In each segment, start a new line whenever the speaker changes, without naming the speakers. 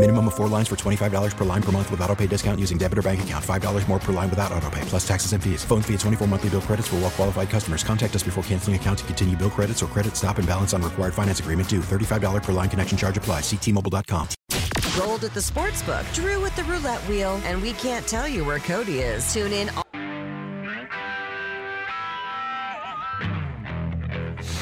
Minimum of four lines for $25 per line per month with auto pay discount using debit or bank account. $5 more per line without auto pay, plus taxes and fees. Phone fee at 24 monthly bill credits for well qualified customers. Contact us before canceling account to continue bill credits or credit stop and balance on required finance agreement due. $35 per line connection charge applies. Ctmobile.com.
Gold at the sportsbook. Drew with the roulette wheel, and we can't tell you where Cody is. Tune in.
All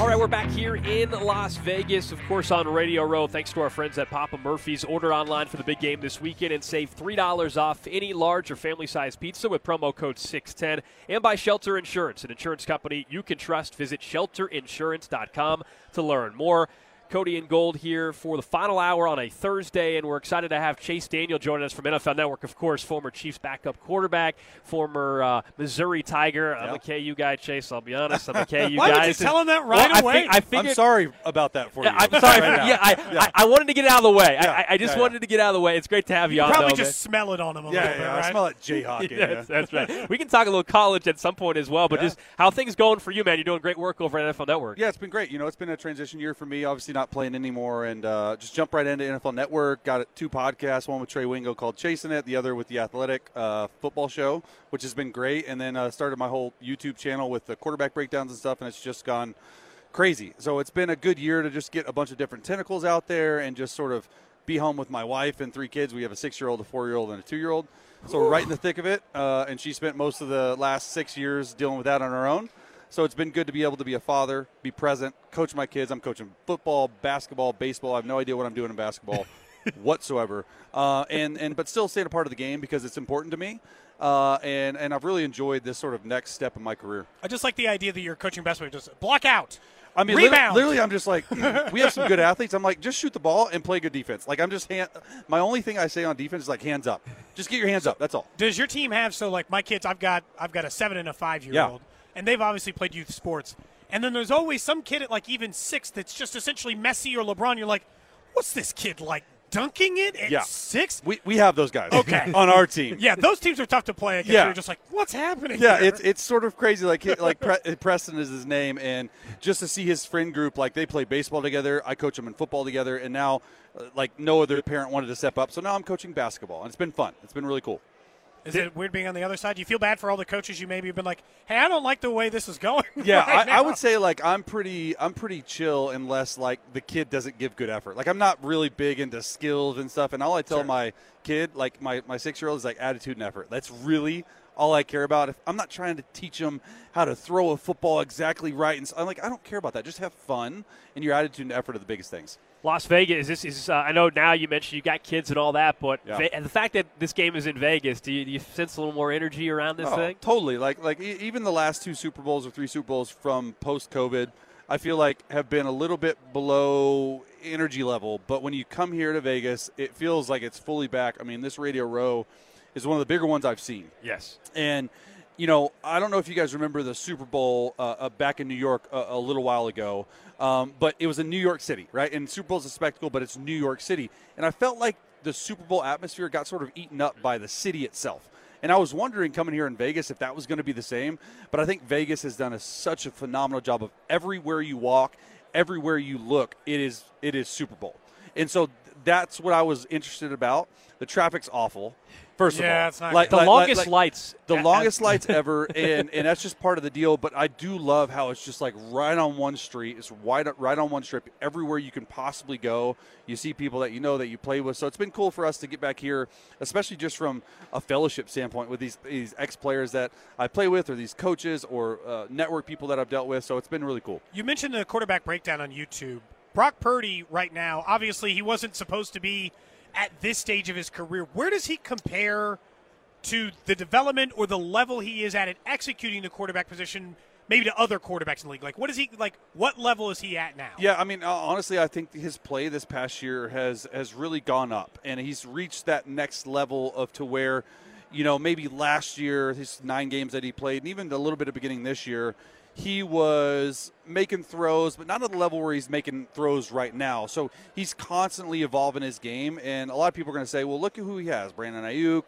right, we're back here in Las Vegas, of course, on Radio Row. Thanks to our friends at Papa Murphy's. Order online for the big game this weekend and save $3 off any large or family sized pizza with promo code 610. And by Shelter Insurance, an insurance company you can trust. Visit shelterinsurance.com to learn more. Cody and Gold here for the final hour on a Thursday, and we're excited to have Chase Daniel joining us from NFL Network, of course, former Chiefs backup quarterback, former uh, Missouri Tiger. I'm a KU guy, Chase. I'll be honest. I'm a KU
Why
guy.
would you tell him that right
Well, I
away?
I figured,
I'm sorry about that for
Yeah,
you.
I'm sorry.
Right
for-
now.
yeah, I, I, I wanted to get it out of the way. I-
Yeah,
I, I just
yeah, yeah.
wanted to get out of the way. It's great to have you,
You
on.
probably
though,
just smell it on him a
Yeah,
little
yeah,
bit,
I
right?
smell it Jayhawk.
Yes, that's right. We can talk a little college at some point as well, but
Yeah.
just how things going for you, man. You're doing great work over at NFL Network.
Yeah, it's been great. You know, it's been a transition year for me. Obviously, not playing anymore, and uh, just jumped right into NFL Network. Got two podcasts, one with Trey Wingo called Chasing It, the other with the Athletic uh, Football Show, which has been great. And then uh, started my whole YouTube channel with the quarterback breakdowns and stuff, and it's just gone crazy. So it's been a good year to just get a bunch of different tentacles out there and just sort of be home with my wife and three kids. We have a six-year-old, a four-year-old, and a two-year-old. So we're right in the thick of it, uh, and she spent most of the last six years dealing with that on her own. So it's been good to be able to be a father, be present, coach my kids. I'm coaching football, basketball, baseball. I have no idea what I'm doing in basketball whatsoever, uh, and and but still staying a part of the game because it's important to me. Uh, and and I've really enjoyed this sort of next step in my career.
I just like the idea that you're coaching basketball. Just block out.
I mean, literally,
Rebound.
literally, I'm just like, we have some good athletes. I'm like, just shoot the ball and play good defense. Like, I'm just hand. My only thing I say on defense is like, hands up. Just get your hands up. That's all.
Does your team have so like my kids? I've got I've got a seven and a five year old, and they've obviously played youth sports. And then there's always some kid at like even six that's just essentially Messi or LeBron. You're like, what's this kid like dunking it at
Yeah.
six?
We, we have those guys.
Okay.
on our team.
Yeah, those teams are tough to play against.
Yeah.
You're just like, what's happening?
Yeah,
here?
it's it's sort of crazy. Like like Pre- Preston is his name, and just to see his friend group, like they play baseball together. I coach them in football together, and now, uh, like no other parent wanted to step up, so now I'm coaching basketball, and it's been fun. It's been really cool.
Is it weird being on the other side? Do you feel bad for all the coaches you maybe have been like, hey, I don't like the way this is going?
Yeah,
right
I, I would say like I'm pretty I'm pretty chill unless like the kid doesn't give good effort. Like I'm not really big into skills and stuff. And all I tell my kid, like my my six year old, is like attitude and effort. That's really all I care about. If I'm not trying to teach them how to throw a football exactly right, and so, I'm like I don't care about that. Just have fun, and your attitude and effort are the biggest things.
Las Vegas. This is. Uh, I know now you mentioned you got kids and all that, but
Yeah.
Ve- and the fact that this game is in Vegas, do you, do you sense a little more energy around this
Oh,
thing?
Totally. Like like e- even the last two Super Bowls or three Super Bowls from post COVID, I feel like have been a little bit below energy level. But when you come here to Vegas, it feels like it's fully back. I mean, this Radio Row is one of the bigger ones I've seen.
Yes.
And you know, I don't know if you guys remember the Super Bowl uh, uh, back in New York a, a little while ago, um, but it was in New York City, right? And Super Bowl is a spectacle, but it's New York City, and I felt like the Super Bowl atmosphere got sort of eaten up by the city itself. And I was wondering coming here in Vegas if that was going to be the same, but I think Vegas has done a, such a phenomenal job of everywhere you walk, everywhere you look, it is it is Super Bowl, and so that's what I was interested about. The traffic's awful. First
Yeah,
of all,
it's not
like,
The
like-
longest
like-
lights.
the
at-
longest
at-
lights ever, and and that's just part of the deal. But I do love how it's just like right on one street. It's right right on one strip. Everywhere you can possibly go, you see people that you know that you play with. So it's been cool for us to get back here, especially just from a fellowship standpoint with these these ex players that I play with, or these coaches, or uh, network people that I've dealt with. So it's been really cool.
You mentioned the quarterback breakdown on YouTube. Brock Purdy right now, obviously he wasn't supposed to be at this stage of his career. Where does he compare to the development or the level he is at at executing the quarterback position? Maybe to other quarterbacks in the league. Like, what is he like? What level is he at now?
Yeah, I mean, uh, honestly, I think his play this past year has has really gone up, and he's reached that next level of to where, you know, maybe last year his nine games that he played, and even a little bit of beginning this year, he was making throws, but not at the level where he's making throws right now. So he's constantly evolving his game, and a lot of people are going to say, "Well, look at who he has: Brandon Aiyuk,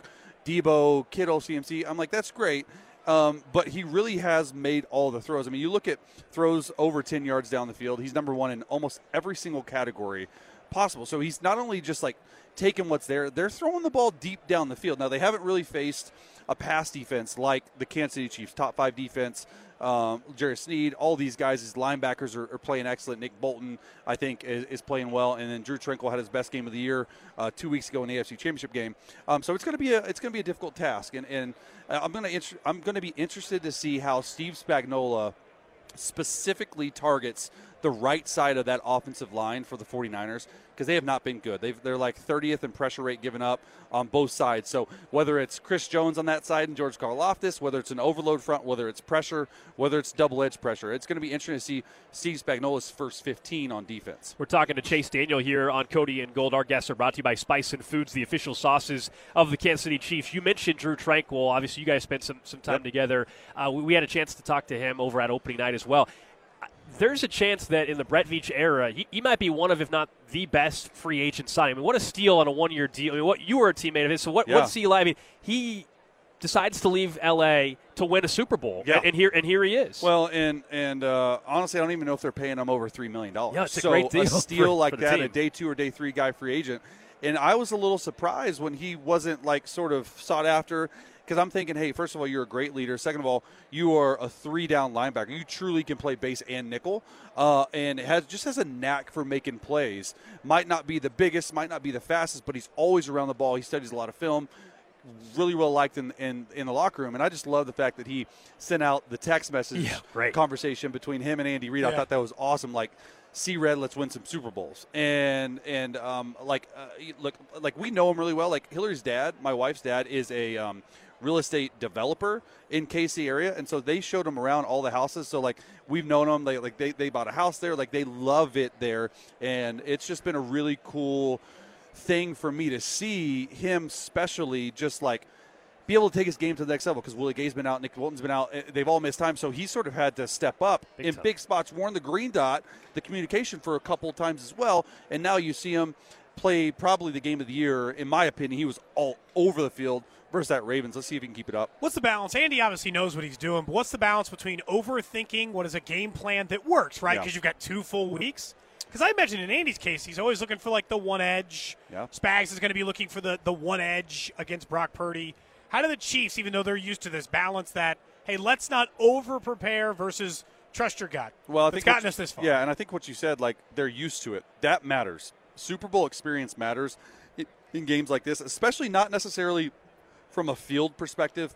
Debo, Kittle, CMC." I'm like, that's great. Um, but he really has made all the throws. I mean, you look at throws over 10 yards down the field, he's number one in almost every single category possible. So he's not only just like taking what's there, they're throwing the ball deep down the field. Now, they haven't really faced a pass defense like the Kansas City Chiefs, top five defense. Um, Jerry Sneed, all these guys, his linebackers are, are, playing excellent. Nick Bolton, I think, is, is, playing well, and then Drue Tranquill had his best game of the year uh, two weeks ago in the AFC Championship game. Um, so it's going to be a it's going to be a difficult task, and, and I'm going to I'm going to be interested to see how Steve Spagnuolo specifically targets the right side of that offensive line for the 49ers because they have not been good. they are like 30th in pressure rate given up on both sides. So whether it's Chris Jones on that side and George Karlaftis, whether it's an overload front, whether it's pressure, whether it's double edge pressure, it's going to be interesting to see Steve Spagnuolo's first 15 on defense.
We're talking to Chase Daniel here on Cody and Gold. Our guests are brought to you by Spicin Foods, the official sauces of the Kansas City Chiefs. You mentioned Drue Tranquill. Obviously, you guys spent some, some time yep. together. Uh, we, we had a chance to talk to him over at opening night as well there's a chance that in the Brett Veach era, he, he, might be one of, if not the best free agent signing. I mean, what a steal on a one-year deal. I mean, what you were a teammate of his, so what, yeah. what's he like? I mean, he decides to leave L.A. to win a Super Bowl, yeah. and, and here and here he is.
Well, and and uh, honestly, I don't even know if they're paying him over three million dollars.
Yeah, it's
so
a great deal. A
steal
for,
like
for
that,
team.
a day two or day three guy free agent. And I was a little surprised when he wasn't like sort of sought after because I'm thinking, hey, first of all, you're a great leader. Second of all, you are a three down linebacker. You truly can play base and nickel, uh, and has just has a knack for making plays. Might not be the biggest, might not be the fastest, but he's always around the ball. He studies a lot of film. Really well liked in, in, in the locker room, and I just love the fact that he sent out the text message
yeah,
conversation between him and Andy Reid. Yeah. I thought that was awesome. Like, see red let's win some super bowls and and um, like uh, look like we know him really well like hillary's dad my wife's dad is a um, real estate developer in KC area, and so they showed him around all the houses. So like we've known them, they like they, they bought a house there, like they love it there, and it's just been a really cool thing for me to see him, especially just like be able to take his game to the next level because Willie Gay's been out, Nick Bolton's been out. Eh, they've all missed time, so he sort of had to step up big in time. big spots, worn the green dot, the communication for a couple of times as well, and now you see him play probably the game of the year. In my opinion, he was all over the field versus that Ravens. Let's see if he can keep it up.
What's the balance? Andy obviously knows what he's doing, but what's the balance between overthinking what is a game plan that works, right? Because yeah. you've got two full weeks. Because I imagine in Andy's case, he's always looking for like the one edge.
Yeah.
Spags is going to be looking for the, the one edge against Brock Purdy. How do the Chiefs, even though they're used to this, balance that? Hey, let's not over prepare versus trust your gut.
Well, I
think gotten
you,
us this far.
Yeah, and I think what you said, like they're used to it. That matters. Super Bowl experience matters in games like this, especially not necessarily from a field perspective,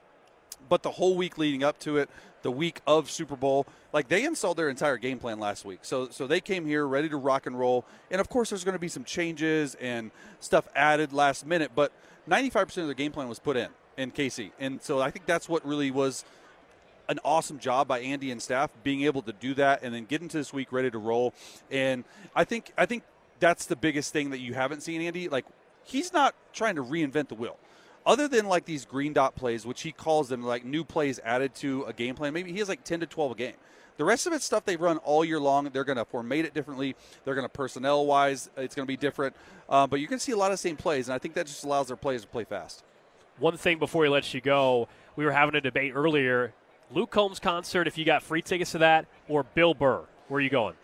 but the whole week leading up to it, the week of Super Bowl, like they installed their entire game plan last week. So so they came here ready to rock and roll. And of course there's going to be some changes and stuff added last minute, but 95% of the game plan was put in in KC. And so I think that's what really was an awesome job by Andy and staff being able to do that and then get into this week ready to roll. And I think I think that's the biggest thing that you haven't seen Andy like he's not trying to reinvent the wheel other than like these green dot plays, which he calls them like new plays added to a game plan, maybe he has like 10 to 12 a game. The rest of it's stuff they run all year long. They're going to formate it differently. They're going to personnel wise, it's going to be different. Uh, but you can see a lot of same plays, and I think that just allows their players to play fast.
One thing before he lets you go, we were having a debate earlier. Luke Combs concert, if you got free tickets to that, or Bill Burr, where are you going?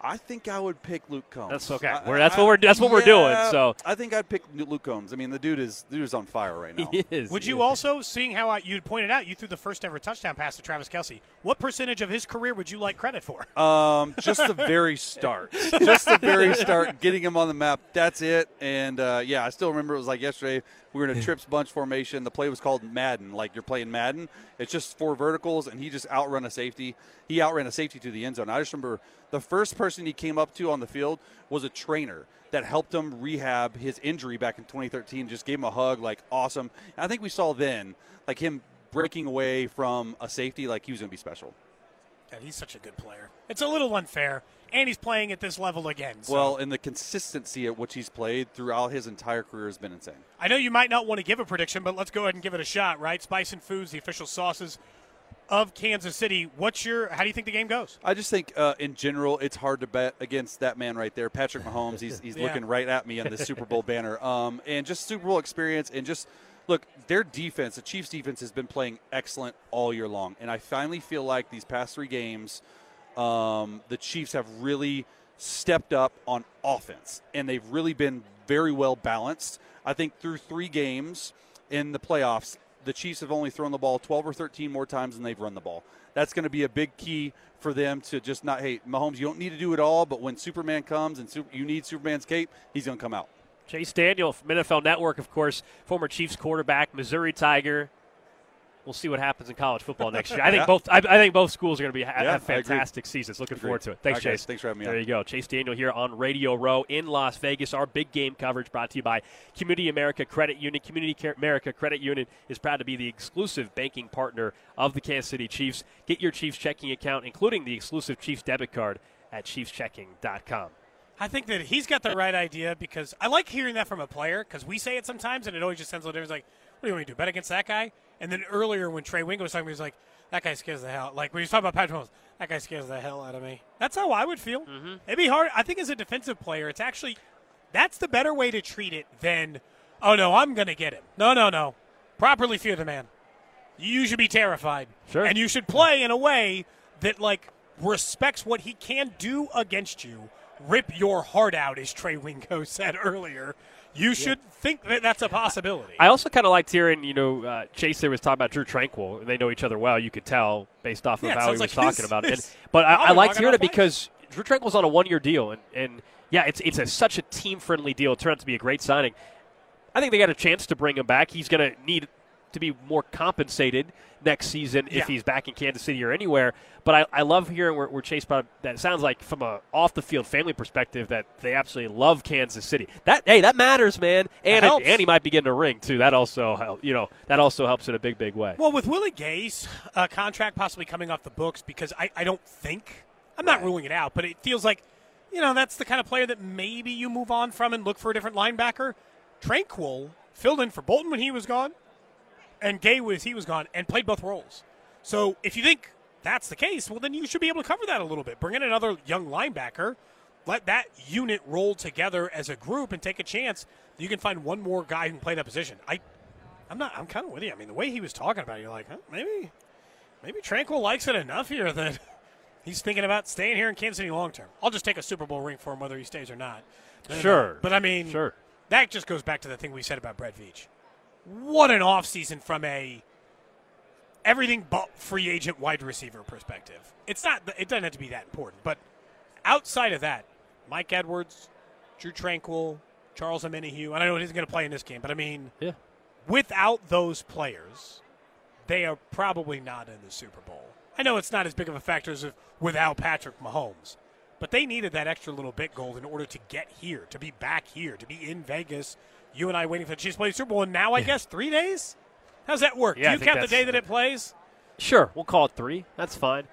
I think I would pick Luke Combs.
That's okay. I, that's what we're that's what yeah, we're doing. So
I think I'd pick Luke Combs. I mean, the dude is the dude is on fire right now.
He is.
Would you also, seeing how I, you pointed out, you threw the first ever touchdown pass to Travis Kelce. What percentage of his career would you like credit for?
Um, just the very start. just the very start, getting him on the map. That's it. And uh, yeah, I still remember it was like yesterday. We were in a trips bunch formation. The play was called Madden, like you're playing Madden. It's just four verticals, and he just outrun a safety. He outran a safety to the end zone. I just remember the first person person he came up to on the field was a trainer that helped him rehab his injury back in 2013. Just gave him a hug, like awesome. And I think we saw then, like him breaking away from a safety, like he was going to be special.
God, he's such a good player. It's a little unfair, and he's playing at this level again. So.
Well, and the consistency at which he's played throughout his entire career has been insane.
I know you might not want to give a prediction, but let's go ahead and give it a shot, right? Spicin Foods, the official sauces of Kansas City. What's your? How do you think the game goes?
I just think, uh, in general, it's hard to bet against that man right there, Patrick Mahomes. He's, he's
Yeah.
looking right at me on the Super Bowl banner, um, and just Super Bowl experience, and just look, their defense, the Chiefs' defense, has been playing excellent all year long, and I finally feel like these past three games, um, the Chiefs have really stepped up on offense, and they've really been very well balanced. I think through three games in the playoffs, the Chiefs have only thrown the ball 12 or 13 more times than they've run the ball. That's going to be a big key for them to just not, hey, Mahomes, you don't need to do it all, but when Superman comes and you need Superman's cape, he's going to come out.
Chase Daniel from NFL Network, of course, former Chiefs quarterback, Missouri Tiger. We'll see what happens in college football next year. I think
Yeah.
both. I, I think both schools are going to be ha-
Yeah,
have fantastic seasons. Looking
Agreed.
forward to it. Thanks,
All right, guys.
Chase.
Thanks for having me
There
on.
you go, Chase Daniel here on Radio Row in Las Vegas. Our big game coverage brought to you by Community America Credit Union. Community America Credit Union is proud to be the exclusive banking partner of the Kansas City Chiefs. Get your Chiefs checking account, including the exclusive Chiefs debit card, at ChiefsChecking.com.
I think that he's got the right idea because I like hearing that from a player because we say it sometimes and it always just sounds a little different. It's like, what do you want me to do? Bet against that guy? And then earlier when Trey Wingo was talking, he was like, that guy scares the hell. Like when he was talking about Patrick Mahomes, that guy scares the hell out of me. That's how I would feel.
Mm-hmm.
It'd be hard. I think as a defensive player, it's actually that's the better way to treat it than, oh no, I'm gonna get him. No, no, no. Properly fear the man. You should be terrified.
Sure.
And you should play in a way that like respects what he can do against you. Rip your heart out, as Trey Wingo said earlier. You should think that that's a possibility.
I also kind of liked hearing, you know, uh, Chase there was talking about Drue Tranquill. and They know each other well. You could tell based off
Yeah,
of
it
how he was
like
talking
his-
about it. And, but I, I liked hearing it because Drue Tranquill's on a one-year deal, and, and yeah, it's it's a, such a team-friendly deal. It turned out to be a great signing. I think they got a chance to bring him back. He's going to need to be more compensated next season
Yeah.
if he's back in Kansas City or anywhere. But I, I love hearing where, where Chase brought that sounds like from a off the field family perspective that they absolutely love Kansas City. That hey, that matters, man. And
helps.
and he might be getting a ring too. That also help, you know that also helps in a big big way.
Well, with Willie Gay's uh, contract possibly coming off the books, because I, I don't think I'm not ruling it out, but it feels like you know that's the kind of player that maybe you move on from and look for a different linebacker. Tranquill filled in for Bolton when he was gone, and Gay was he was gone and played both roles. So if you think that's the case, well then you should be able to cover that a little bit. Bring in another young linebacker. Let that unit roll together as a group and take a chance. You can find one more guy who can play that position. I I'm not. I'm kind of with you. I mean, the way he was talking about it, you're like, huh, maybe, maybe Tranquill likes it enough here that he's thinking about staying here in Kansas City long term. I'll just take a Super Bowl ring for him whether he stays or not. Uh,
Sure.
but I mean,
Sure.
That just goes back to the thing we said about Brett Veach. What an offseason from a everything but free agent wide receiver perspective. It's not. It doesn't have to be that important, but outside of that, Mike Edwards, Drue Tranquill, Charles Omenihu, and I know he's going to play in this game, but I mean,
Yeah.
without those players, they are probably not in the Super Bowl. I know it's not as big of a factor as if without Patrick Mahomes, but they needed that extra little bit gold in order to get here, to be back here, to be in Vegas. You and I waiting for the Chiefs to play the Super Bowl, and now I guess three days. How's that work?
Yeah,
Do you count the day that it plays?
Sure, we'll call it three. That's fine.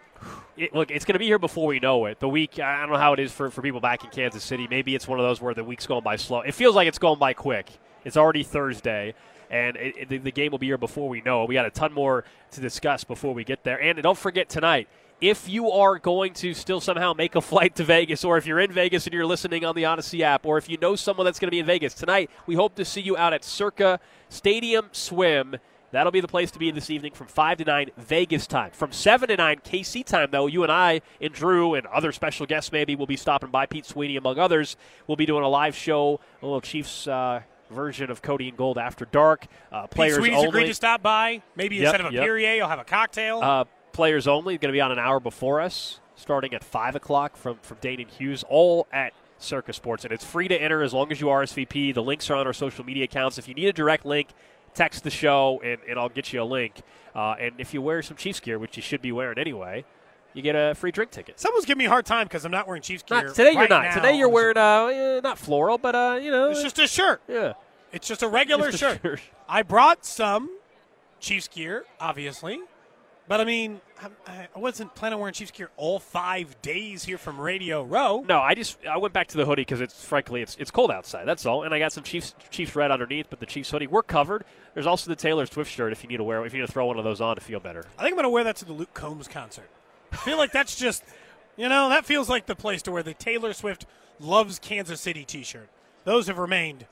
It, look, it's going to be here before we know it. The week, I don't know how it is for, for people back in Kansas City. Maybe it's one of those where the week's going by slow. It feels like it's going by quick. It's already Thursday, and it, it- the, the game will be here before we know it. We got a ton more to discuss before we get there. And don't forget tonight, if you are going to still somehow make a flight to Vegas, or if you're in Vegas and you're listening on the Audacy app, or if you know someone that's going to be in Vegas tonight, we hope to see you out at Circa Stadium Swim. That'll be the place to be this evening from 5 to 9 Vegas time. From 7 to 9 KC time, though, you and I and Drew and other special guests maybe will be stopping by. Pete Sweeney, among others, will be doing a live show, a little Chiefs uh, version of Cody and Gold After Dark. Uh,
Pete Sweeney's
only.
agreed to stop by. Maybe
Yep,
instead of a
yep.
Perrier, you'll have a cocktail.
Uh, players only, going to be on an hour before us, starting at 5 o'clock from, from Dane and Hughes, all at Circa Sports. And it's free to enter as long as you RSVP. The links are on our social media accounts. If you need a direct link, text the show and, and I'll get you a link. Uh, and if you wear some Chiefs gear, which you should be wearing anyway, you get a free drink ticket.
Someone's giving me a hard time because I'm not wearing Chiefs gear.
Not, today you're not.
now.
Today you're wearing uh not floral, but uh you know
It's just a shirt.
yeah.
It's just a regular
Just a
shirt.
shirt.
I brought some Chiefs gear, obviously, but I mean, I, I wasn't planning on wearing Chiefs gear all five days here from Radio Row.
No, I just I went back to the hoodie because it's frankly it's it's cold outside. That's all, and I got some Chiefs Chiefs red underneath, but the Chiefs hoodie we're covered. There's also the Taylor Swift shirt if you need to wear if you need to throw one of those on to feel better.
I think I'm going to wear that to the Luke Combs concert. I feel like that's just, you know, that feels like the place to wear the Taylor Swift loves Kansas City T-shirt. Those have remained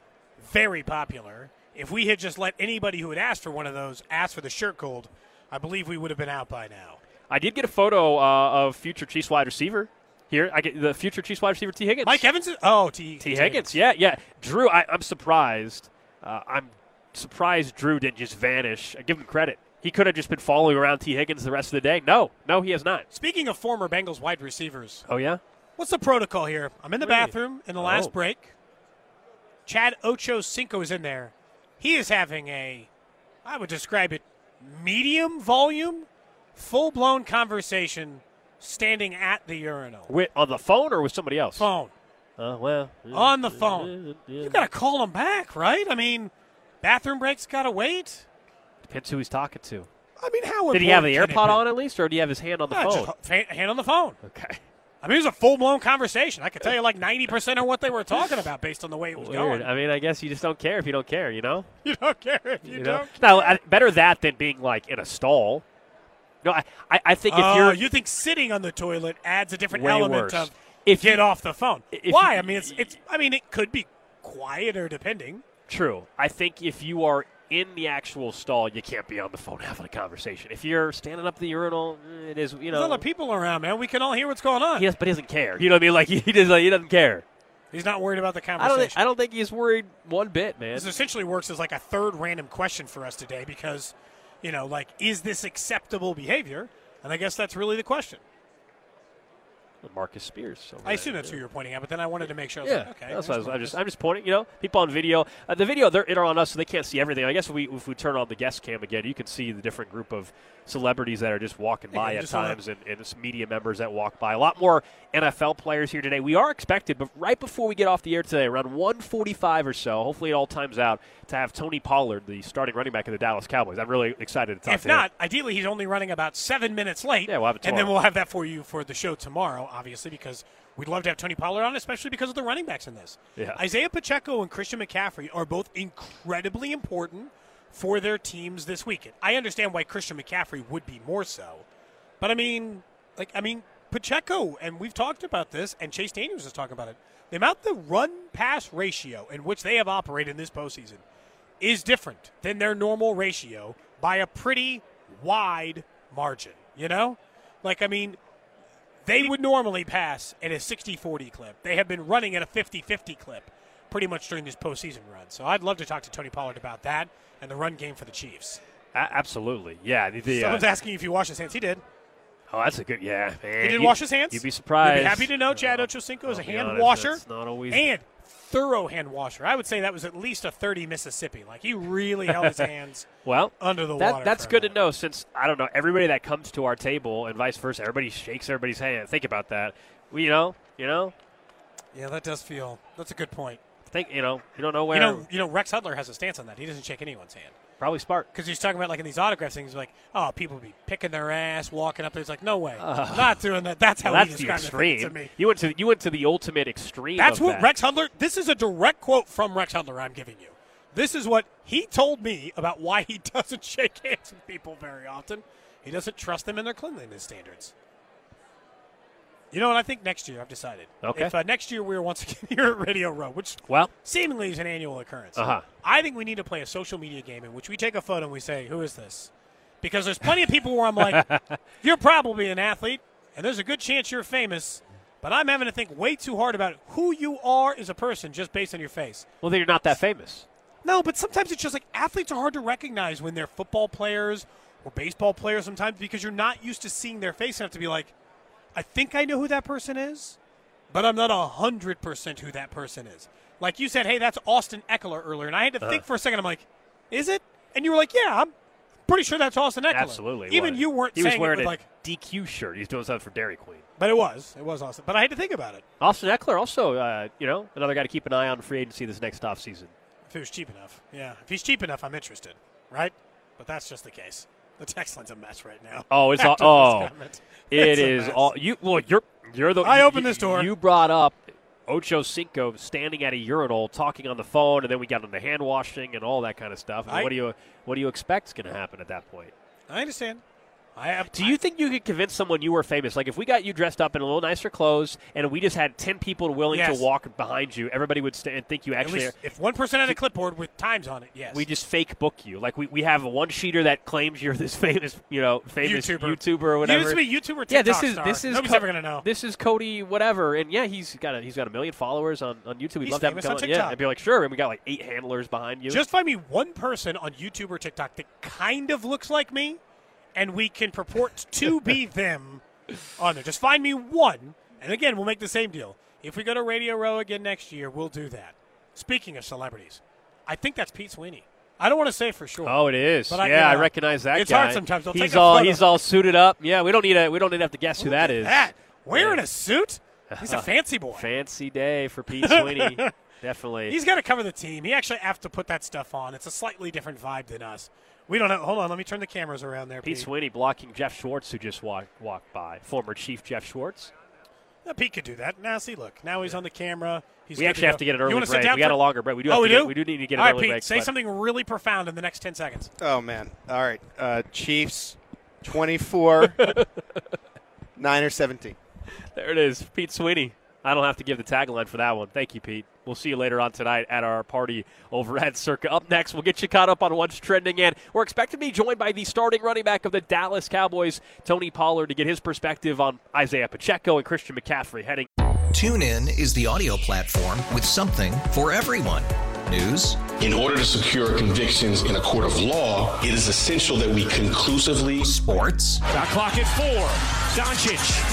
very popular. If we had just let anybody who had asked for one of those ask for the shirt gold, I believe we would have been out by now.
I did get a photo uh, of future Chiefs wide receiver here. I get the future Chiefs wide receiver Tee Higgins.
Mike Evans. Oh, T.
Tee Higgins. Yeah, yeah. Drew, I, I'm surprised. Uh, I'm surprised Drew didn't just vanish. I give him credit. He could have just been following around Tee Higgins the rest of the day. No, no, he has not.
Speaking of former Bengals wide receivers,
Oh yeah.
what's the protocol here? I'm in the bathroom in the last
Oh.
break. Chad Ocho Cinco is in there. He is having a, I would describe it, medium volume, full blown conversation standing at the urinal.
With, on the phone or with somebody else?
Phone.
Uh, well,
On the phone. You got to call him back, right? I mean, bathroom breaks got to wait.
Depends who he's talking to.
I mean, how
Did he have the
important can it
AirPod on at least, or did he have his hand on the
Ah,
phone?
just hand on the phone.
Okay.
I mean, it was a full blown conversation. I could tell you like 90% of what they were talking about based on the way it was
Weird.
going.
I mean, I guess you just don't care if you don't care, you know?
You don't care if you,
You know?
don't.
Now, I, better that than being like in a stall. No, I, I, think if
Oh,
you're
you think sitting on the toilet adds a different element
worse.
of
If
get
you-
off the phone? Why?
you-
I mean, it's it's. I mean, it could be quieter depending.
true, I think if you are in the actual stall, you can't be on the phone having a conversation. If you're standing up the urinal, it is you
There's a lot of people around, man. We can all hear what's going on.
Does, but he doesn't care. You know what I mean? Like he does, like, he doesn't care.
He's not worried about the
I don't.
conversation.
Think, I don't think he's worried one bit, man.
This essentially works as like a third random question for us today because, you know, like, is this acceptable behavior? And I guess that's really the question.
Marcus Spears.
I assume that's who you're pointing at, but then I wanted to make sure.
Yeah,
like, okay.
that's what I was, I'm just I'm just pointing. You know, people on video. Uh, the video they're, they're on us, so they can't see everything. I guess if we if we turn on the guest cam again, you can see the different group of celebrities that are just walking
Yeah,
by at times, and, and some media members that walk by. A lot more NFL players here today. We are expected, but right before we get off the air today, around 1:45 or so, hopefully it all times out to have Tony Pollard, the starting running back of the Dallas Cowboys. I'm really excited to talk
If
to him.
If not, ideally he's only running about seven minutes late.
Yeah, we'll have it
And then we'll have that for you for the show tomorrow, obviously, because we'd love to have Tony Pollard on, especially because of the running backs in this.
Yeah.
Isaiah Pacheco and Christian McCaffrey are both incredibly important for their teams this weekend. I understand why Christian McCaffrey would be more so. But I mean, like I mean, Pacheco, and we've talked about this, and Chase Daniels is talking about it. The amount the run pass ratio in which they have operated in this postseason is different than their normal ratio by a pretty wide margin. You know? Like, I mean, they would normally pass at a 60 40 clip. They have been running at a 50 50 clip pretty much during this postseason run. So I'd love to talk to Tony Pollard about that and the run game for the Chiefs.
A- absolutely, yeah. The, the, uh,
Someone's asking if he washed his hands. He did.
oh, that's a good. Yeah, man.
He did
You-
wash his hands.
You'd be surprised.
You'd be happy to know Chad Ochocinco is a hand
honest,
washer
not always-
and thorough hand washer. I would say that was at least a 30 Mississippi. Like he really held his hands
Well,
under the
that,
water.
That's good to know since, I don't know, everybody that comes to our table and vice versa, everybody shakes everybody's hand. Think about that. We, you know, you know,
Yeah, that does feel. That's a good point.
think, you know, you don't know where.
You know, you know, Rex Hudler has a stance on that. He doesn't shake anyone's hand.
Probably smart.
Because he's talking about like in these autograph things, like, oh, people be picking their ass, walking up there. It's like, no way, uh, not doing that. That's how
Well,
he
that's the extreme.
to me.
You went to you went to the ultimate extreme.
That's what
that.
Rex Hudler. This is a direct quote from Rex Hudler. I'm giving you. This is what he told me about why he doesn't shake hands with people very often. He doesn't trust them in their cleanliness standards. You know what? I think next year I've decided.
Okay.
If uh, next year we're once again here at Radio Row, which
Well,
seemingly is an annual occurrence.
Uh-huh.
I think we need to play a social media game in which we take a photo and we say, "Who is this?" Because there's plenty of people where I'm like, "You're probably an athlete, and there's a good chance you're famous." But I'm having to think way too hard about who you are as a person just based on your face.
well, then you're not that famous.
No, but sometimes it's just like athletes are hard to recognize when they're football players or baseball players sometimes because you're not used to seeing their face enough to be like, I think I know who that person is, but I'm not hundred percent who that person is. Like you said, hey, that's Austin Ekeler earlier, and I had to think for a second. I'm like, is it? And you were like, yeah, I'm Pretty sure that's Austin Ekeler.
Absolutely.
Even
was.
you weren't
He
saying
was wearing
it
a
like,
DQ shirt. He's doing something for Dairy Queen.
but it was. It was Austin. But I had to think about it.
Austin Ekeler, also, uh, you know, another guy to keep an eye on free agency this next offseason.
If he was cheap enough. Yeah. If he's cheap enough, I'm interested. Right? But that's just the case. The text line's a mess right now.
Oh, it's all, oh, it is all you. Well, you're you're the.
I
you-
opened this door.
You brought up Ocho Cinco standing at a urinal talking on the phone, and then we got into hand washing and all that kind of stuff. I what do you what do you expect is going to happen at that point?
I understand. I have.
Do you think you could convince someone you were famous? Like if we got you dressed up in a little nicer clothes, and we just had ten people willing
Yes.
to walk behind you, everybody would stand and think you
At
actually.
least if one person had a clipboard with times on it, yes.
we just fake book you. Like we, we have a one sheeter that claims you're this famous, you know, famous
YouTuber.
YouTuber, or
You
whatever.
used to be YouTuber,
yeah, this is
star.
this is
Nobody's
Co-
ever gonna know.
This is Cody, whatever, and yeah, he's got a he's got a million followers on, on YouTube. We'd
He's
love to have him come
on
on. Yeah,
TikTok.
I'd be like, sure, and we got like eight handlers behind you.
Just find me one person on YouTube or TikTok that kind of looks like me, and we can purport to be them on there. Just find me one, and again, we'll make the same deal. If we go to Radio Row again next year, we'll do that. Speaking of celebrities, I think that's Pete Sweeney. I don't want to say for sure.
Oh, it is.
But
yeah, I
you know,
recognize that
it's
guy.
hard sometimes. They'll
he's all he's all suited up. Yeah, we don't need a we don't need to have to guess who that is.
That wearing a suit. He's a fancy boy.
Fancy day for Pete Sweeney. Definitely.
He's got to cover the team. He actually has to put that stuff on. It's a slightly different vibe than us. We don't have. Hold on, let me turn the cameras around there.
Pete
Pete,
Sweeney blocking Jeff Schwartz, who just walked walked by. Former Chief Jeff Schwartz.
Yeah, Pete could do that. Now, see, look. Now he's on the camera. He's
we
good
actually have to get an
You
early break. We got a longer break. We do.
Oh,
have
we
to
do.
Get, we do need to get an
All right,
early
Pete.
break.
Say
but-
something really profound in the next ten seconds.
Oh man! All right, uh, Chiefs, twenty-four, nine or seventeen.
There it is, Pete Sweeney. I don't have to give the tagline for that one. Thank you, Pete. We'll see you later on tonight at our party over at Circa. Up next, we'll get you caught up on what's trending, and we're expected to be joined by the starting running back of the Dallas Cowboys, Tony Pollard, to get his perspective on Isaiah Pacheco and Christian McCaffrey heading.
Tune in is the audio platform with something for everyone. News,
In order to secure convictions in a court of law, it is essential that we conclusively
sports,
Shot clock at four. Doncic.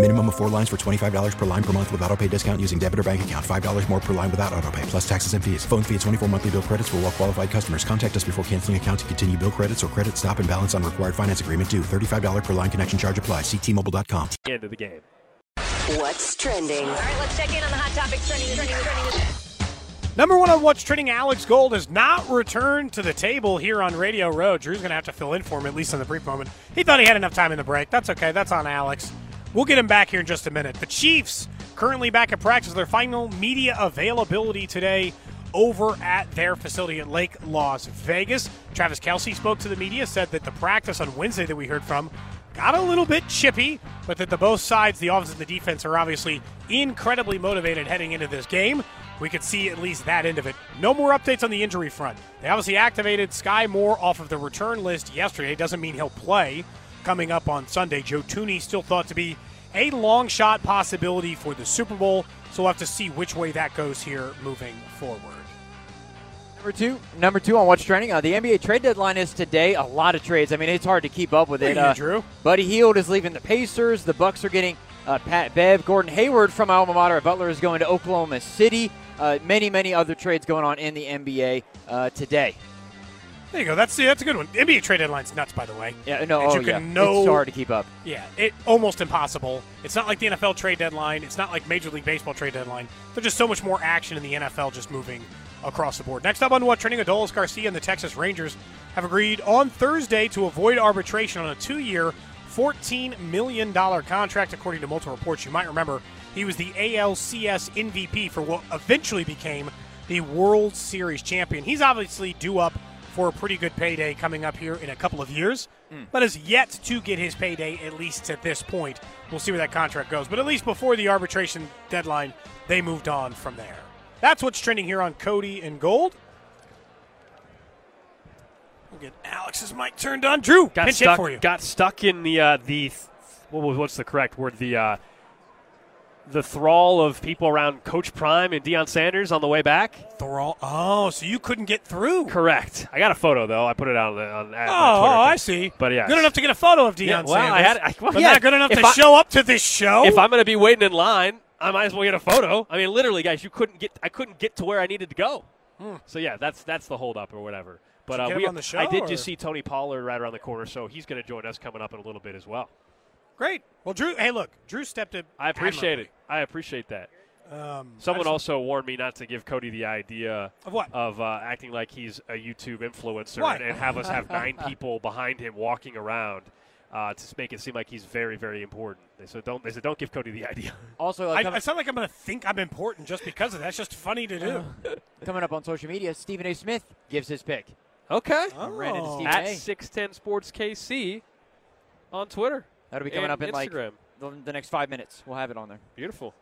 Minimum of four lines for $25 per line per month with auto pay discount using debit or bank account. $5 more per line without auto pay, plus taxes and fees. Phone fee at 24 monthly bill credits for all qualified customers. Contact us before canceling account to continue bill credits or credit stop and balance on required finance agreement due. $35 per line connection charge apply. Ctmobile.com.
End of the game.
What's trending? All right, let's check in on the hot topics trending. trending, trending.
Number one on what's trending, Alex Gold has not returned to the table here on Radio Row. Drew's going to have to fill in for him, at least in the brief moment. He thought he had enough time in the break. That's okay. That's on Alex. We'll get him back here in just a minute. The Chiefs currently back at practice. Their final media availability today over at their facility at Lake Las Vegas. Travis Kelce spoke to the media, said that the practice on Wednesday that we heard from got a little bit chippy, but that the both sides, the offense and the defense, are obviously incredibly motivated heading into this game. We could see at least that end of it. No more updates on the injury front. They obviously activated Skyy Moore off of the return list yesterday. Doesn't mean he'll play coming up on Sunday. Joe Thuney still thought to be a long shot possibility for the Super Bowl, so we'll have to see which way that goes here moving forward.
Number two, number two on what's trending. Uh, the NBA trade deadline is today. A lot of trades. I mean, it's hard to keep up with it. Uh,
Drew.
Buddy Hield is leaving the Pacers. The Bucks are getting uh, Pat Bev. Gordon Hayward from alma mater. Butler is going to Oklahoma City. Uh, many, many other trades going on in the NBA uh, today.
There you go. That's that's a good one. NBA trade deadline's nuts, by the way.
Yeah, no,
And
oh,
you can
yeah.
know-
it's hard to keep up.
Yeah, it almost impossible. It's not like the NFL trade deadline. It's not like Major League Baseball trade deadline. There's just so much more action in the NFL just moving across the board. Next up on what trending, Adolis Garcia and the Texas Rangers have agreed on Thursday to avoid arbitration on a two-year, $14 million contract, according to multiple reports. You might remember he was the ALCS MVP for what eventually became the World Series champion. He's obviously due up for a pretty good payday coming up here in a couple of years, but has yet to get his payday, at least to this point. We'll see where that contract goes. But at least before the arbitration deadline, they moved on from there. That's what's trending here on Cody and Gold. We'll get Alex's mic turned on. Drew,
got
pinch
stuck.
hit for you.
Got stuck in the uh, the what was what's the correct word? The uh, the thrall of people around Coach Prime and Deion Sanders on the way back.
Thrall. Oh, so you couldn't get through.
Correct. I got a photo though. I put it out on, the, on
Oh, oh. I see.
But yeah,
Good enough to get a photo of Deion
Yeah, well,
Sanders.
I had. I, well,
but
yeah,
not good enough to
I-
show up to this show.
If I'm going to be waiting in line, I might as well get a photo. I mean, literally, guys, you couldn't get. I couldn't get to where I needed to go. So yeah, that's that's the holdup or whatever. But uh,
get
we,
him on the show,
I did
or-
just see Tony Pollard right around the corner, so he's going to join us coming up in a little bit as well.
Great. Well, Drew. Hey, look, Drew stepped it.
I appreciate it. I appreciate that.
Um,
Someone also warned me not to give Cody the idea
Of what?
Of uh, acting like he's a YouTube influencer and, and have us have nine people behind him walking around uh, to make it seem like he's very, very important. They said don't. They said don't give Cody the idea.
Also, uh,
I, I sound like I'm going to think I'm important just because of that. That's just funny to do.
coming up on social media, Stephen A. Smith gives his pick.
Okay.
I ran into Stephen
At 610 Sports KC on Twitter.
That'll be coming
and
up in like
Instagram.
the, the next five minutes. We'll have it on there.
Beautiful.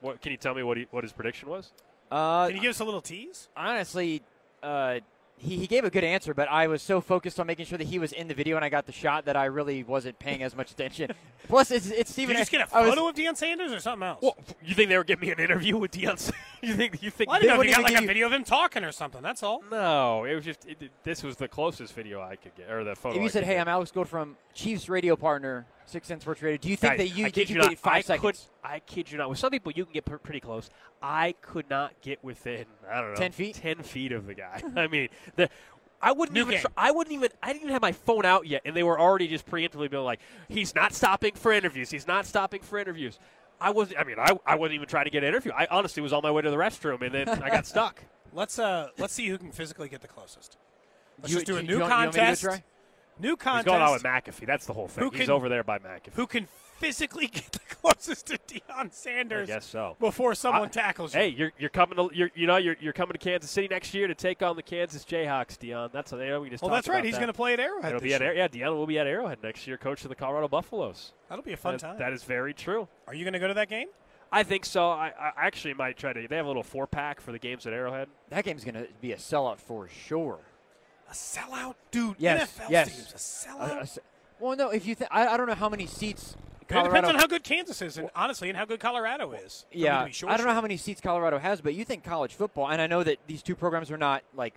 What can you tell me what he, what his prediction was?
Uh,
Can you give us a little tease?
honestly, uh, he, he gave a good answer, but I was so focused on making sure that he was in the video and I got the shot that I really wasn't paying as much attention. Plus, it's, it's
Did you just get a
I was-
photo of Deion Sanders or something else?
Well, you think they were giving me an interview with Deion? Sanders? you think you think
Well, I didn't know if
wouldn't
you got like a
you-
video of him talking or something. That's all.
No, it was just it, this was the closest video I could get, or the photo.
If you
I
said,
could
"Hey,
get.
I'm Alex Gold from Chiefs radio partner, Six Sense Sports Radio," do you think
Guys,
that you
I
did
kid
you
not,
five
I
seconds?
Could, I kid you not. With some people, you can get pr- pretty close. I could not get within. I don't know,
10 feet?
ten feet of the guy. I mean, the. I wouldn't
New
even.
game.
Try, I wouldn't even. I didn't even have my phone out yet, and they were already just preemptively being like, "He's not stopping for interviews. He's not stopping for interviews." I wasn't. I mean, I, I wasn't even trying to get an interview. I honestly was on my way to the restroom, and then I got stuck.
Let's uh let's see who can physically get the closest. Let's
You-
just do a
you-
new
you want- you want me to
contest. New
He's going on with McAfee. That's the whole thing.
Who
He's over there by McAfee.
Who can physically get the closest to Deion Sanders?
I
Sanders
guess so.
before someone
I-
tackles you?
Hey, you're, you're coming to you're, you know you're, you're coming to Kansas City next year to take on the Kansas Jayhawks, Deion. That's what we just
well, that's right. He's
that.
going to play at Arrowhead.
It'll
this
be at
year.
Yeah, Deion will be at Arrowhead next year, coach of the Colorado Buffaloes.
That'll be a fun
That-
time.
That is very true.
Are you going to go to that game?
I think so. I, I actually might try to. They have a little four pack for the games at Arrowhead.
That game's going to be a sellout for sure.
A sellout, dude.
Yes,
NFL
yes.
stadium's a
A-
sellout.
a s- well, no, if you th- I, I don't know how many seats.
it depends on how good Kansas is, and honestly, and how good Colorado is. for me to
Yeah,
sure
I don't know how many seats Colorado has, but you think college football, and I know that these two programs are not like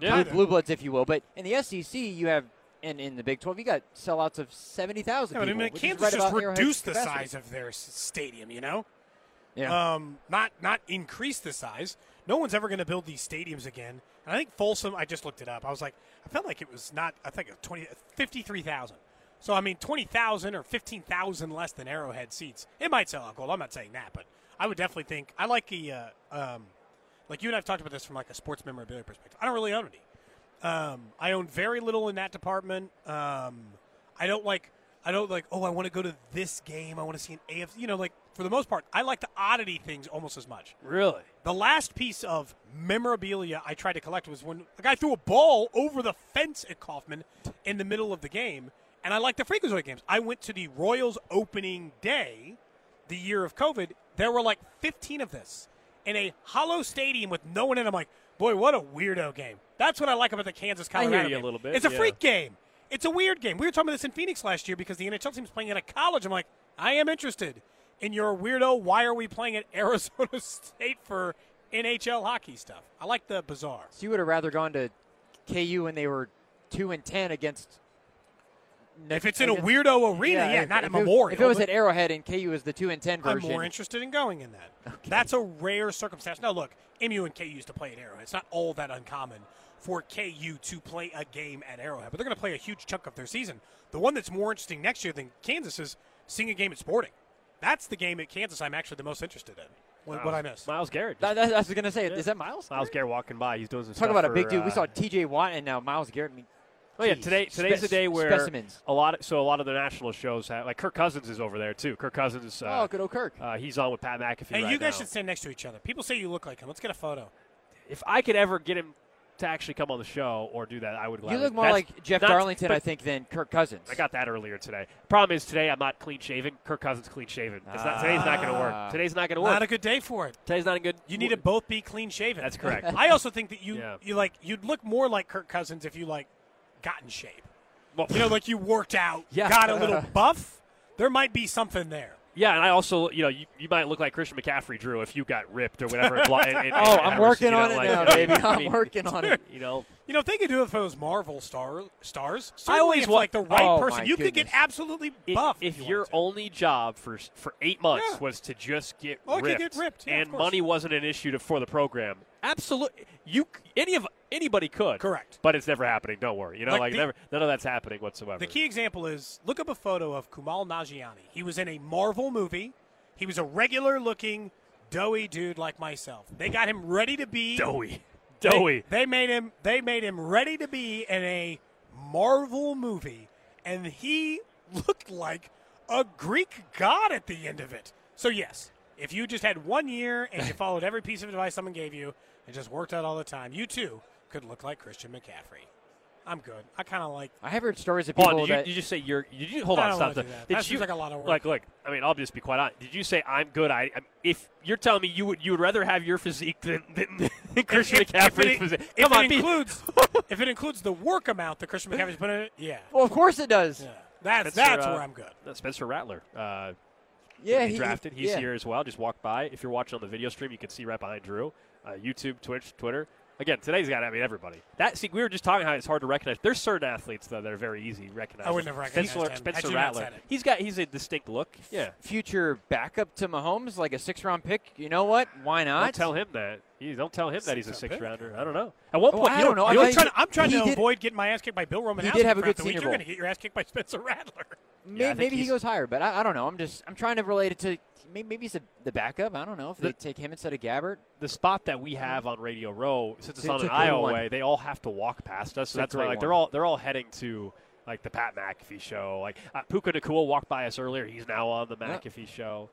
Yeah.
blue, blue bloods, if you will, but in the SEC you have, and in the Big 12 you got sellouts of seventy thousand.
Yeah, but I mean, Kansas
right
just reduced the
capacity.
size of their stadium. You know,
Yeah.
um, not not increase the size. No one's ever going to build these stadiums again. And I think Folsom. I just looked it up. I was like, I felt like it was not. I think it was 20, 53,000. So I mean, twenty thousand or fifteen thousand less than Arrowhead seats. It might sell out gold. I'm not saying that, but I would definitely think. I like the, uh, um, like you and I've talked about this from like a sports memorabilia perspective. I don't really own any. Um, I own very little in that department. Um, I don't like. I don't like. Oh, I want to go to this game. I want to see an AFC. You know, like for the most part, I like the oddity things almost as much.
Really?
The last piece of memorabilia I tried to collect was when a guy threw a ball over the fence at Kauffman in the middle of the game, and I like the Freakazoid games. I went to the Royals opening day, the year of COVID. There were like 15 of this in a hollow stadium with no one in. I'm like, boy, what a weirdo game. That's what I like about the Kansas Colorado
you a little bit,
It's a
yeah.
freak game. It's a weird game. We were talking about this in Phoenix last year because the NHL team's playing at a college. I'm like, I am interested in your weirdo. Why are we playing at Arizona State for NHL hockey stuff? I like the bizarre.
So you would have rather gone to KU when they were two and ten against.
If it's in a weirdo arena, yeah,
if-
not
if
at Memorial.
If it was at Arrowhead and KU was the two and ten version, I'm
more interested in going in that. That's a rare circumstance. Now, look, MU and KU used to play at Arrowhead. It's not all that uncommon for KU to play a game at Arrowhead, but they're going to play a huge chunk of their season. The one that's more interesting next year than Kansas is seeing a game at Sporting. That's the game at Kansas I'm actually the most interested in. What, what I missed.
Myles Garrett.
That, that, I was going to say, is that Myles?
Myles Garrett walking by. He's doing some
Talk
stuff
about a big dude. we
uh,
saw T.J. Watt and now Myles Garrett. I mean,
Oh yeah, today today's
spec-
the day where
specimens.
a lot. Of, so a lot of the national shows have like Kirk Cousins is over there too. Kirk Cousins. Uh,
Oh, good old Kirk.
Uh, he's on with Pat McAfee.
Hey,
right
you guys
now.
should stand next to each other. People say you look like him. Let's get a photo.
If I could ever get him to actually come on the show or do that, I would.
Like
You
look more
That's
like Jeff
not-
Darlington, I think, than Kirk Cousins.
I got that earlier today. Problem is today I'm not clean shaven. Kirk Cousins clean shaven. It's not, today's not going to
Ah.
work. Today's not going to work.
Not a good day for it.
today's not a good.
You need to both be clean shaven.
That's correct.
I also think that you
Yeah.
you like you'd look more like Kirk Cousins if you like got in shape.
Well,
you know, like you worked out,
Yeah.
got a little buff. There might be something there.
Yeah, and I also, you know, you, you might look like Christian McCaffrey, Drew, if you got ripped or whatever. and, and, and,
Oh, I'm working
you know,
on it
like,
now,
I
baby.
mean- I
I'm
mean,
working on it.
You know,
You know, if they could do it for those Marvel star stars,
I always
if,
want-
like the right
Oh,
person,
my
you could get
goodness.
absolutely
if,
buff.
if
you
your
to.
only job for for eight months
Yeah.
was to just get
Oh,
ripped,
get ripped, yeah,
and money wasn't an issue to, for the program, absolutely, you any of anybody could.
Correct.
But it's never happening. Don't worry. You know,
Like
like,
the-
never, none of that's happening whatsoever.
The key example is look up a photo of Kumail Nanjiani. He was in a Marvel movie. He was a regular looking, doughy dude like myself. They got him ready to be
Doughy.
They-
Doughy.
They, made him. They made him ready to be in a Marvel movie, and he looked like a Greek god at the end of it. So yes, if you just had one year and you followed every piece of advice someone gave you and just worked out all the time, you too could look like Christian McCaffrey. I'm good. I kind of like.
I have heard stories of
Hold
people
on, did you,
that
did you say you're? Did you hold
I
on? Stop.
wanna
that.
that.
Did
That
you
seems like a lot of work.
Like, look. I mean, I'll just be quite honest. Did you say I'm good? I, I if you're telling me you would you would rather have your physique than, than, than Christian
if,
McCaffrey's
if it,
physique?
if
Come
it
on, be-
includes if it includes the work amount that Christian McCaffrey's put in it, yeah,
Well, of course it does.
yeah. That's
Spencer,
that's
uh,
where I'm good.
uh, Spencer Rattler. Uh,
Yeah,
he
he
drafted. He's
yeah.
here as well. Just walk by. If you're watching on the video stream, you can see right behind Drew. Uh, YouTube, Twitch, Twitter. Again, today's got. I mean, everybody. That see, we were just talking how it's hard to recognize. There's certain athletes though that are very easy to recognize.
I wouldn't have recognized
Spencer,
him
Spencer
had you not
Rattler. He's got. He's a distinct look. Yeah.
Future backup to Mahomes, like a six-round pick. You know what? Why
Don't
not?
tell him that. You don't tell him that he's a
Six-round
six
pick?
rounder. I don't know. At one
Oh,
point,
I
you
don't know.
you
I
You know,
thought
I'm trying, I'm trying to
did-
avoid getting my ass kicked by Bill Roman.
he did have a good
the week.
Senior
You're going to get your ass kicked by Spencer Rattler.
May-
Yeah,
maybe he goes higher, but I, I don't know. I'm just I'm trying to relate it to maybe, maybe he's a, the backup. I don't know if
The-
they take him instead of Gabbert.
the spot that we have on Radio Row, since it's
It's
on an
good
Iowa way, they all have to walk past us. So that's why
great
like they're all they're all heading to like the Pat McAfee show. Like uh, Puka Nacua walked by us earlier. He's now on the
Yep.
McAfee show.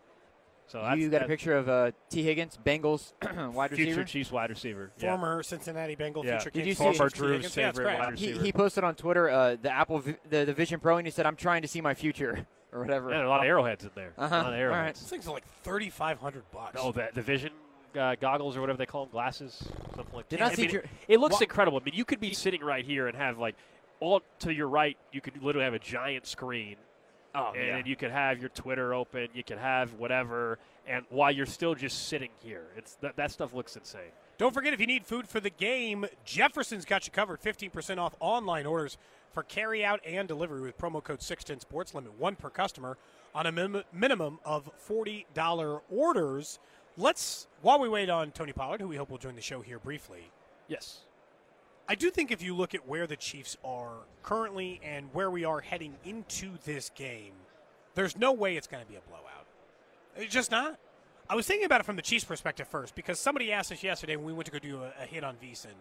So that's,
you got a picture of uh, Tee Higgins, Bengals wide
future
receiver.
Chiefs wide receiver. Yeah.
Former Cincinnati Bengal,
Yeah.
future
Did you see-
Former Drew's
Higgins. Yeah, it's
favorite wide
He,
receiver.
he posted on Twitter uh, the Apple vi- the, the Vision Pro, and he said, "I'm trying to see my future." Or whatever.
Yeah, a lot of arrowheads in there.
Uh-huh.
A lot of
All
arrowheads.
These things are like 3,500 bucks.
Oh, the, the vision uh, goggles or whatever they call them, glasses, something like
Did
that.
not
I
see
mean,
your-
it, it looks
Wha-
incredible. I mean, you could be sitting right here and have like all to your right, you could literally have a giant screen,
Oh,
and
yeah.
then you could have your Twitter open, you could have whatever, and while you're still just sitting here, it's that, that stuff looks insane.
Don't forget, if you need food for the game, Jefferson's got you covered. 15% off online orders for carry out and delivery with promo code 610 Sports. Limit one per customer on a min- minimum of $40 orders. Let's, while we wait on Tony Pollard, who we hope will join the show here briefly,
Yes.
I do think if you look at where the Chiefs are currently and where we are heading into this game, there's no way it's going to be a blowout. It's just not. I was thinking about it from the Chiefs' perspective first because somebody asked us yesterday when we went to go do a, a hit on VSiN.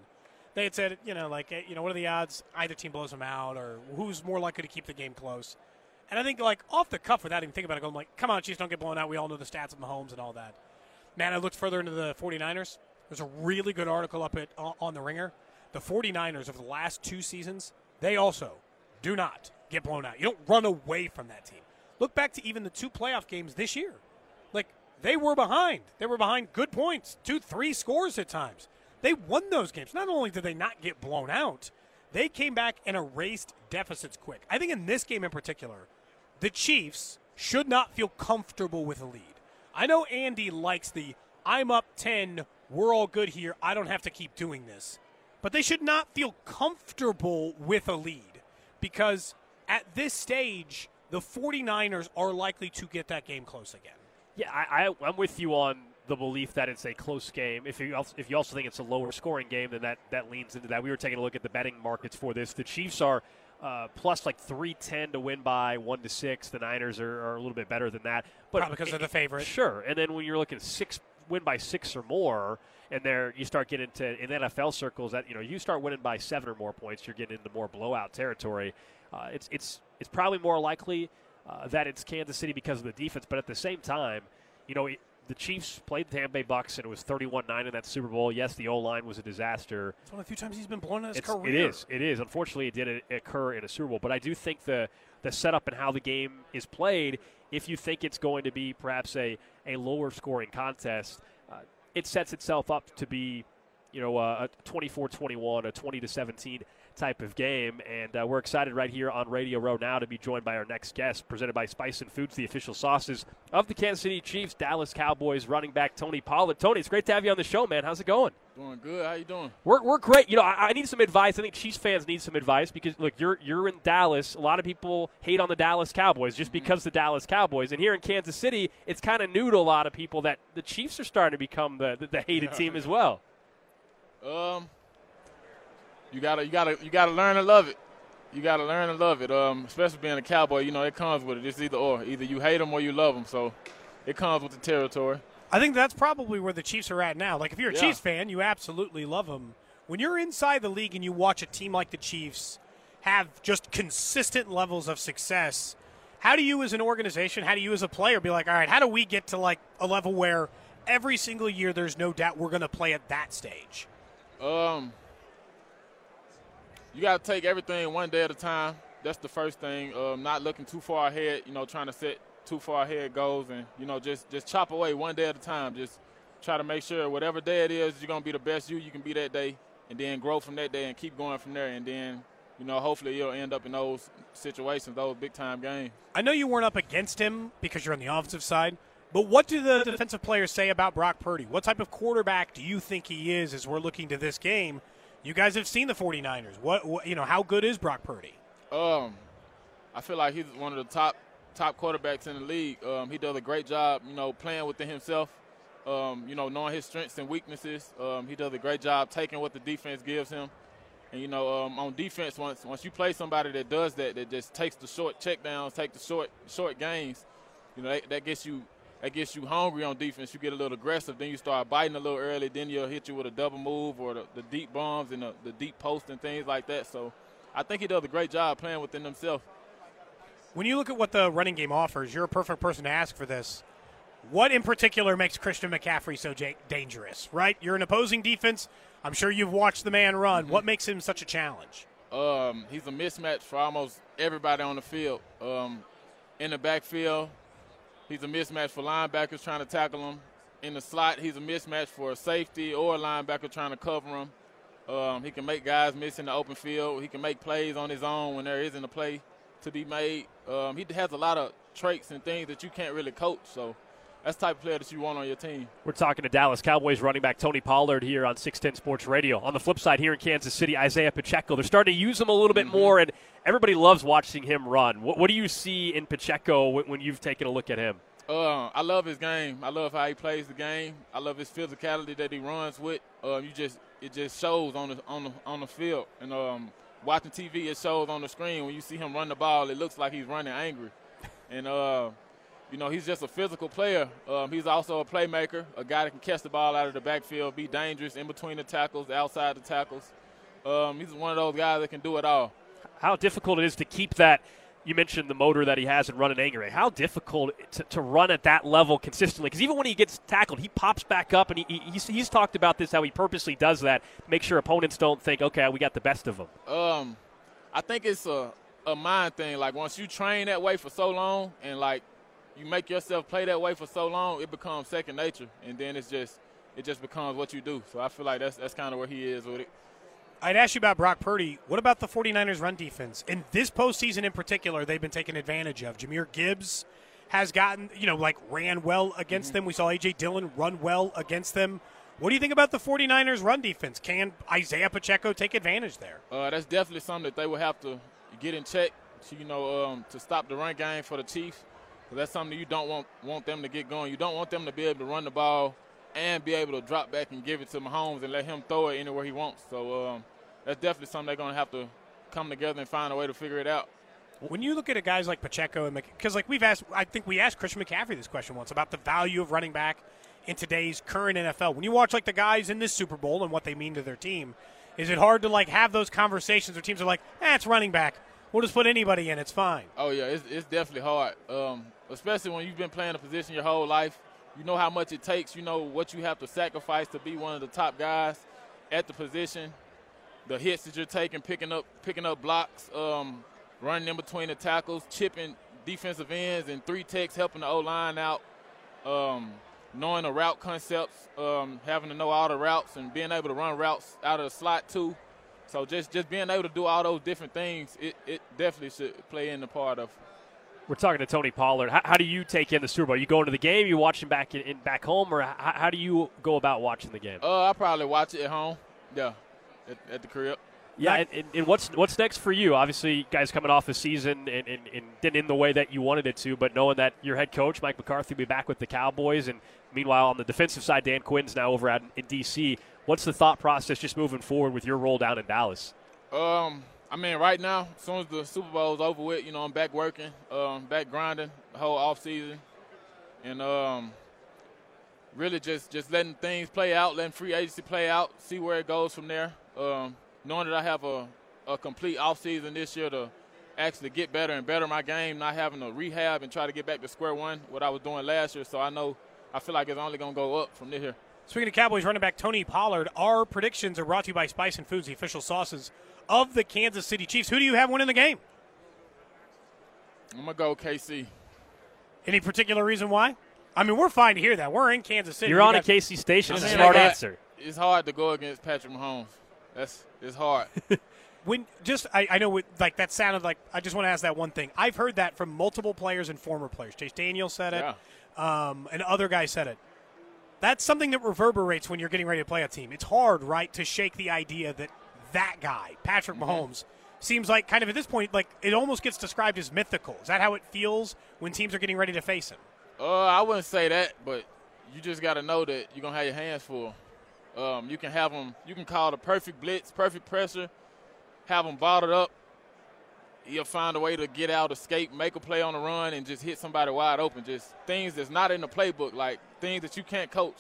They had said, you know, like, eh, you know, what are the odds either team blows them out or who's more likely to keep the game close? And I think, like, off the cuff without even thinking about it, I'm like, come on, Chiefs don't get blown out. We all know the stats of Mahomes and all that. Man, I looked further into the 49ers. There's a really good article up at on the Ringer. The 49ers of the last two seasons, they also do not get blown out. You don't run away from that team. Look back to even the two playoff games this year. Like they were behind. They were behind good points, two, three scores at times. They won those games. Not only did they not get blown out, they came back and erased deficits quick. I think in this game in particular, the Chiefs should not feel comfortable with a lead. I know Andy likes the I'm up 10, we're all good here, I don't have to keep doing this. But they should not feel comfortable with a lead because at this stage, the 49ers are likely to get that game close again.
Yeah, I, I, I'm with you on the belief that it's a close game. If you also, if you also think it's a lower scoring game, then that, that leans into that. We were taking a look at the betting markets for this. The Chiefs are uh, plus like 310 to win by 1 to 6. The Niners are, are a little bit better than that. But
Probably because they're the favorite.
Sure. And then when you're looking at six win by 6 or more, and there you start getting into in NFL circles that you know you start winning by 7 or more points, you're getting into more blowout territory. Uh, it's it's it's probably more likely uh, that it's Kansas City because of the defense, but at the same time, you know, it, the Chiefs played the Tampa Bay Bucks and it was 31-9 in that Super Bowl. Yes, the O line was a disaster.
It's one of the few times he's been blown in his
It's-
career.
It is. It is. Unfortunately, it did occur in a Super Bowl, but I do think the the setup and how the game is played, if you think it's going to be perhaps a, a lower scoring contest, uh, it sets itself up to be you know, uh, a 24-21, a 20 to 17 type of game. And uh, we're excited right here on Radio Row now to be joined by our next guest, presented by Spicin Foods, the official sauces of the Kansas City Chiefs, Dallas Cowboys running back Tony Pollard. Tony, it's great to have you on the show, man. How's it going?
Doing good. How you doing?
We're, we're great. You know, I, I need some advice. I think Chiefs fans need some advice because look, you're you're in Dallas. A lot of people hate on the Dallas Cowboys just mm-hmm. because the Dallas Cowboys. And here in Kansas City, it's kind of new to a lot of people that the Chiefs are starting to become the the, the hated team as well.
Um, you gotta you gotta you gotta learn to love it. You gotta learn to love it. Um, especially being a cowboy, you know it comes with it. It's either or. Either you hate them or you love them. So it comes with the territory.
I think that's probably where the Chiefs are at now. Like if you're a yeah. Chiefs fan, you absolutely love them. When you're inside the league and you watch a team like the Chiefs have just consistent levels of success, how do you as an organization, how do you as a player be like, all right, how do we get to like a level where every single year there's no doubt we're going to play at that stage?
Um, you got to take everything one day at a time. That's the first thing. Um, not looking too far ahead. You know, trying to set too far ahead goals, and you know, just just chop away one day at a time. Just try to make sure whatever day it is, you're gonna be the best you you can be that day, and then grow from that day and keep going from there. And then, you know, hopefully you'll end up in those situations, those big time games.
I know you weren't up against him because you're on the offensive side. But what do the defensive players say about Brock Purdy? What type of quarterback do you think he is as we're looking to this game? You guys have seen the 49ers. What, what you know, how good is Brock Purdy?
Um, I feel like he's one of the top top quarterbacks in the league. Um, he does a great job, you know, playing within himself. Um, you know, knowing his strengths and weaknesses. Um, he does a great job taking what the defense gives him. And you know, um, on defense, once once you play somebody that does that, that just takes the short checkdowns, take the short short gains, you know, that, that gets you that gets you hungry on defense. You get a little aggressive, then you start biting a little early. Then you'll hit you with a double move or the, the deep bombs and the, the, deep post and things like that. So I think he does a great job playing within himself.
When you look at what the running game offers, you're a perfect person to ask for this. What in particular makes Christian McCaffrey so j- dangerous? Right, you're an opposing defense. I'm sure you've watched the man run. Mm-hmm. What makes him such a challenge?
Um, he's a mismatch for almost everybody on the field. Um, in the backfield, He's a mismatch for linebackers trying to tackle him. In the slot, he's a mismatch for a safety or a linebacker trying to cover him. Um, he can make guys miss in the open field. He can make plays on his own when there isn't a play to be made. Um, he has a lot of traits and things that you can't really coach. So that's the type of player that you want on your team.
We're talking to Dallas Cowboys running back Tony Pollard here on 610 Sports Radio. On the flip side, here in Kansas City, Isaiah Pacheco. They're starting to use him a little bit mm-hmm. more, and everybody loves watching him run. What, what do you see in Pacheco when, when you've taken a look at him?
Uh, I love his game. I love how he plays the game. I love his physicality that he runs with. Uh, you just it just shows on the on the on the field. And um, watching TV, it shows on the screen when you see him run the ball. It looks like he's running angry. And uh, you know, he's just a physical player. Um, he's also a playmaker, a guy that can catch the ball out of the backfield, be dangerous in between the tackles, outside the tackles. Um, he's one of those guys that can do it all.
How difficult it is to keep that you mentioned the motor that he has in running angry. How difficult to, to run at that level consistently? Because even when he gets tackled, he pops back up, and he, he, he's, he's talked about this how he purposely does that, make sure opponents don't think, okay, we got the best of him.
Um, I think it's a a mind thing. Like once you train that way for so long, and like you make yourself play that way for so long, it becomes second nature, and then it's just it just becomes what you do. So I feel like that's that's kind of where he is with it.
I'd ask you about Brock Purdy. What about the 49ers run defense? In this postseason in particular, they've been taken advantage of. Jahmyr Gibbs has gotten, you know, like ran well against mm-hmm. them. We saw A.J. Dillon run well against them. What do you think about the 49ers run defense? Can Isaiah Pacheco take advantage there?
Uh, that's definitely something that they will have to get in check, to, you know, um, to stop the run game for the Chiefs. That's something you don't want want them to get going. You don't want them to be able to run the ball and be able to drop back and give it to Mahomes and let him throw it anywhere he wants. So um, that's definitely something they're going to have to come together and find a way to figure it out.
When you look at a guys like Pacheco and because like we've asked, I think we asked Christian McCaffrey this question once about the value of running back in today's current NFL. When you watch like the guys in this Super Bowl and what they mean to their team, is it hard to like have those conversations where teams are like, eh, running back. We'll just put anybody in. It's fine.
Oh yeah, it's, it's definitely hard, um, especially when you've been playing a position your whole life. You know how much it takes. You know what you have to sacrifice to be one of the top guys at the position the hits that you're taking, picking up picking up blocks, um, running in between the tackles, chipping defensive ends and three techs, helping the O line out. Um, knowing the route concepts, um, having to know all the routes, and being able to run routes out of the slot too. So just just being able to do all those different things, it, it definitely should play in the part of.
We're talking to Tony Pollard. How, how do you take in the Super Bowl? You go into the game, you watching back in, in back home, or how, how, do you go about watching the game?
Uh, I probably watch it at home. Yeah, at, at the crib.
Yeah, and, and, and, what's what's next for you? Obviously, guys coming off the season and, and, and, didn't in the way that you wanted it to, but knowing that your head coach Mike McCarthy will be back with the Cowboys, and meanwhile on the defensive side, Dan Quinn's now over at in DC. What's the thought process just moving forward with your role down in Dallas?
Um, I mean, right now, as soon as the Super Bowl is over with, you know, I'm back working, um, back grinding the whole off season, and um, really just just letting things play out, letting free agency play out, see where it goes from there. Um, knowing that I have a, a complete offseason this year to actually get better and better my game, not having to rehab and try to get back to square one, what I was doing last year. So I know I feel like it's only going to go up from here.
Speaking of Cowboys running back Tony Pollard, our predictions are brought to you by Spicin Foods, the official sauces of the Kansas City Chiefs. Who do you have winning the game?
I'm going to go KC.
Any particular reason why? I mean, we're fine to hear that. We're in Kansas City.
You're on a KC station. It's a smart answer.
It's hard to go against Patrick Mahomes. That's it's hard.
when just I, I know it, like that sounded like I just want to ask that one thing. I've heard that from multiple players and former players. Chase Daniel said it, yeah. um, and other guys said it. That's something that reverberates when you're getting ready to play a team. It's hard, right, to shake the idea that that guy, Patrick mm-hmm. Mahomes, seems like kind of at this point like it almost gets described as mythical. Is that how it feels when teams are getting ready to face him?
Uh, I wouldn't say that, but you just got to know that you're gonna have your hands full. Um, you can have them. You can call the perfect blitz, perfect pressure, have them bottled up. He'll find a way to get out, escape, make a play on the run, and just hit somebody wide open. Just things that's not in the playbook, like things that you can't coach.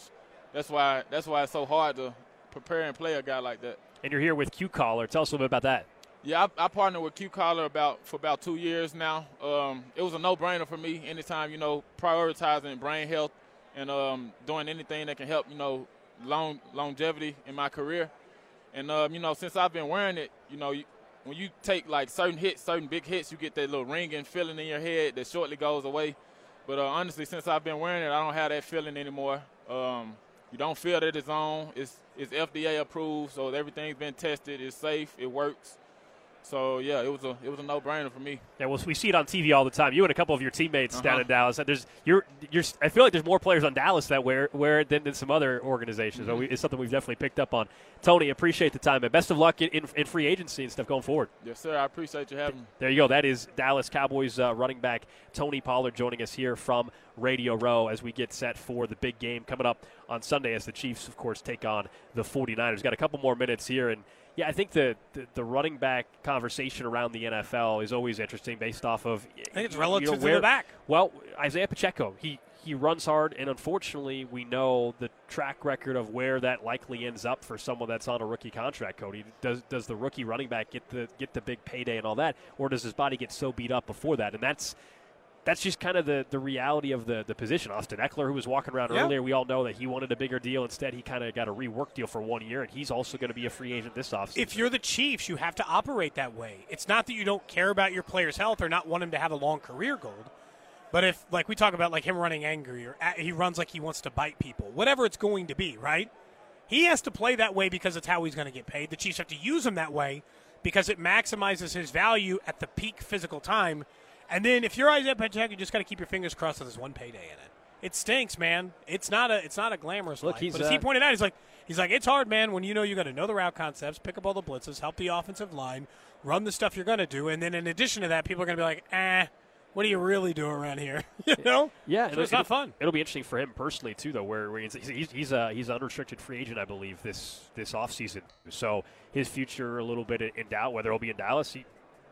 That's why. That's why it's so hard to prepare and play a guy like that.
And you're here with Q-Collar. Tell us a little bit about that.
Yeah, I, I partnered with Q-Collar about for about two years now. Um, it was a no-brainer for me. Anytime you know prioritizing brain health and um, doing anything that can help you know long longevity in my career. And um, you know, since I've been wearing it, you know, you, when you take like certain hits, certain big hits, you get that little ringing feeling in your head that shortly goes away. But uh, honestly, since I've been wearing it, I don't have that feeling anymore. Um, you don't feel that it's on. It's it's FDA approved, so everything's been tested. It's safe. It works. So yeah, it was a it was a no brainer for me.
Yeah, well, we see it on TV all the time. You and a couple of your teammates
uh-huh.
down in Dallas. There's you're you're. I feel like there's more players on Dallas that wear wear it than, than some other organizations. Mm-hmm. So we, it's something we've definitely picked up on. Tony, appreciate the time and best of luck in, in, in, free agency and stuff going forward.
Yes, sir. I appreciate you having me.
There you go. That is Dallas Cowboys uh, running back Tony Pollard joining us here from Radio Row as we get set for the big game coming up on Sunday as the Chiefs, of course, take on the 49ers. Got a couple more minutes here and. Yeah, I think the, the, the, running back conversation around the NFL is always interesting based off of.
I think it's relative
you know,
where, to the back.
Well, Isaiah Pacheco, he, he runs hard, and unfortunately, we know the track record of where that likely ends up for someone that's on a rookie contract. Cody, does does the rookie running back get the get the big payday and all that, or does his body get so beat up before that? And that's that's just kind of the, the reality of the, the position. Austin Ekeler, who was walking around yeah. earlier, we all know that he wanted a bigger deal. Instead, he kind of got a rework deal for one year, and he's also going to be a free agent this offseason.
If you're the Chiefs, you have to operate that way. It's not that you don't care about your player's health or not want him to have a long career goal. But if, like we talk about, like him running angry or he runs like he wants to bite people, whatever it's going to be, right? He has to play that way because it's how he's going to get paid. The Chiefs have to use him that way because it maximizes his value at the peak physical time – and then if you're Isaiah Pacheco, you just got to keep your fingers crossed that there's one payday in it. It stinks, man. It's not a it's not a glamorous
Look,
life. But as he
uh,
pointed out, he's like he's like it's hard, man. When you know you got to know the route concepts, pick up all the blitzes, help the offensive line, run the stuff you're going to do, and then in addition to that, people are going to be like, eh. What do you really do around here? you know,
yeah,
so it's not fun.
It'll be interesting for him personally too, though. Where, where he's he's he's a he's an unrestricted free agent, I believe, this this offseason. So his future a little bit in doubt. Whether he'll be in Dallas, he,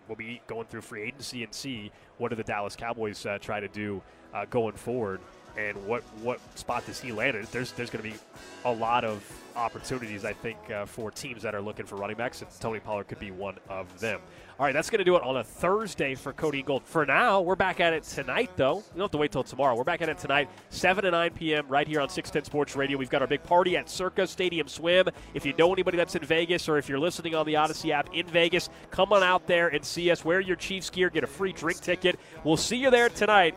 we'll be going through free agency and see what do the Dallas Cowboys uh, try to do uh, going forward and what what spot does he land in. There's there's going to be a lot of opportunities, I think, uh, for teams that are looking for running backs, and Tony Pollard could be one of them. All right, that's going to do it on a Thursday for Cody Gold. For now, we're back at it tonight, though. You don't have to wait till tomorrow. We're back at it tonight, 7 to 9 p.m., right here on 610 Sports Radio. We've got our big party at Circa Stadium Swim. If you know anybody that's in Vegas or if you're listening on the Audacy app in Vegas, come on out there and see us. Wear your Chiefs gear, get a free drink ticket. We'll see you there tonight,